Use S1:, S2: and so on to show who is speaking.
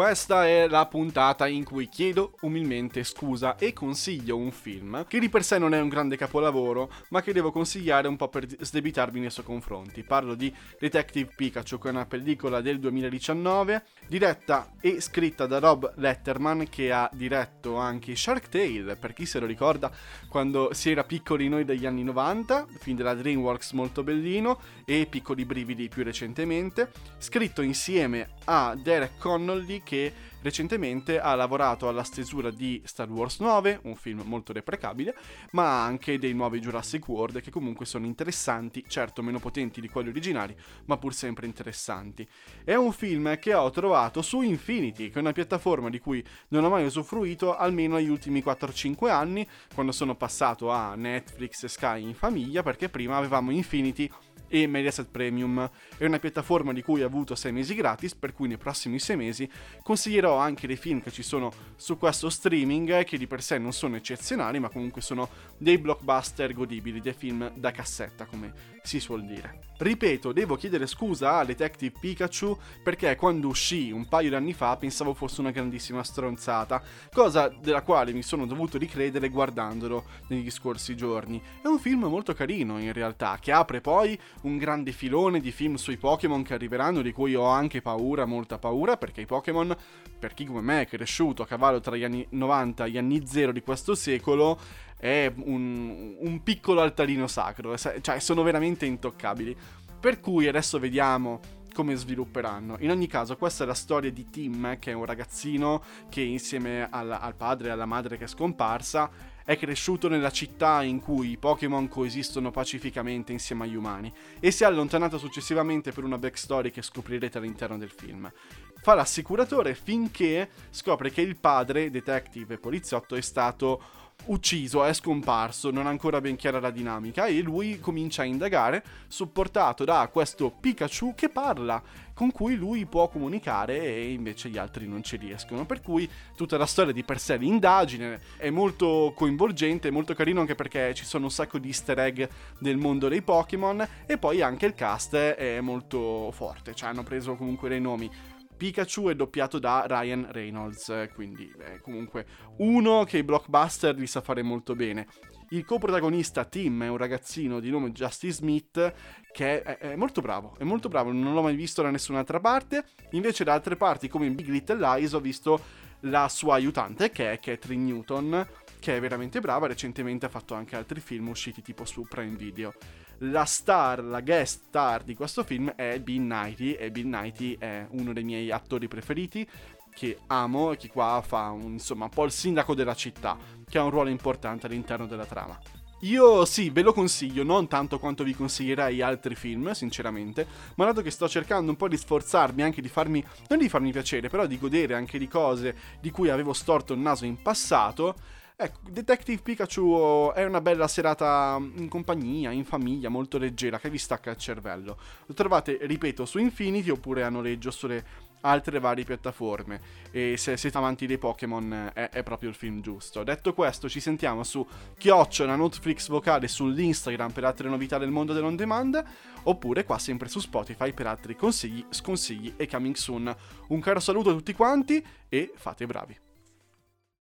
S1: Questa è la puntata in cui chiedo umilmente scusa e consiglio un film che di per sé non è un grande capolavoro, ma che devo consigliare un po' per sdebitarmi nei suoi confronti. Parlo di Detective Pikachu, che è una pellicola del 2019, diretta e scritta da Rob Letterman, che ha diretto anche Shark Tale, per chi se lo ricorda, quando si era piccoli noi degli anni 90, film della DreamWorks molto bellino, e Piccoli Brividi più recentemente, scritto insieme a Derek Connolly che recentemente ha lavorato alla stesura di Star Wars 9, un film molto deprecabile, ma anche dei nuovi Jurassic World che comunque sono interessanti, certo meno potenti di quelli originali, ma pur sempre interessanti. È un film che ho trovato su Infinity, che è una piattaforma di cui non ho mai usufruito almeno negli ultimi 4-5 anni, quando sono passato a Netflix e Sky in famiglia, perché prima avevamo Infinity e Mediaset Premium. È una piattaforma di cui ho avuto 6 mesi gratis, per cui nei prossimi 6 mesi consiglierò anche dei film che ci sono su questo streaming, che di per sé non sono eccezionali, ma comunque sono dei blockbuster godibili, dei film da cassetta, come si suol dire. Ripeto, devo chiedere scusa a Detective Pikachu perché quando uscì un paio di anni fa pensavo fosse una grandissima stronzata, cosa della quale mi sono dovuto ricredere guardandolo negli scorsi giorni. È un film molto carino in realtà, che apre poi un grande filone di film sui Pokémon che arriveranno, di cui ho anche paura, molta paura, perché i Pokémon, per chi come me è cresciuto a cavallo tra gli anni 90 e gli anni 0 di questo secolo, è un, un piccolo altarino sacro, cioè sono veramente intoccabili. Per cui adesso vediamo come svilupperanno. In ogni caso, questa è la storia di Tim, che è un ragazzino che insieme al, al padre e alla madre che è scomparsa è cresciuto nella città in cui i Pokémon coesistono pacificamente insieme agli umani e si è allontanato successivamente per una backstory che scoprirete all'interno del film. Fa l'assicuratore finché scopre che il padre, detective e poliziotto, è stato ucciso, è scomparso, non ha ancora ben chiara la dinamica e lui comincia a indagare, supportato da questo Pikachu che parla, con cui lui può comunicare e invece gli altri non ci riescono. Per cui tutta la storia di per sé, l'indagine, è molto coinvolgente, molto carino anche perché ci sono un sacco di easter egg del mondo dei Pokémon e poi anche il cast è molto forte, cioè hanno preso comunque dei nomi Pikachu è doppiato da Ryan Reynolds, quindi è comunque uno che i blockbuster li sa fare molto bene. Il coprotagonista Tim è un ragazzino di nome Justice Smith che è, è, molto bravo, è molto bravo, non l'ho mai visto da nessun'altra parte. Invece da altre parti come in Big Little Lies ho visto la sua aiutante che è Catherine Newton, che è veramente brava, recentemente ha fatto anche altri film usciti tipo su Prime Video la star, la guest star di questo film è Bill Knighty e Bill Knighty è uno dei miei attori preferiti che amo e che qua fa un, insomma un po' il sindaco della città, che ha un ruolo importante all'interno della trama. Io sì, ve lo consiglio, non tanto quanto vi consiglierei altri film, sinceramente, ma dato che sto cercando un po' di sforzarmi anche di farmi, non di farmi piacere, però di godere anche di cose di cui avevo storto il naso in passato, Ecco, Detective Pikachu è una bella serata in compagnia, in famiglia, molto leggera, che vi stacca il cervello. Lo trovate, ripeto, su Infinity oppure a noleggio sulle altre varie piattaforme. E se siete amanti dei Pokémon è, è, proprio il film giusto. Detto questo, ci sentiamo su Chiocciola Netflix vocale sull'Instagram per altre novità del mondo dell'on demand. Oppure qua sempre su Spotify per altri consigli, sconsigli e coming soon. Un caro saluto a tutti quanti e fate bravi.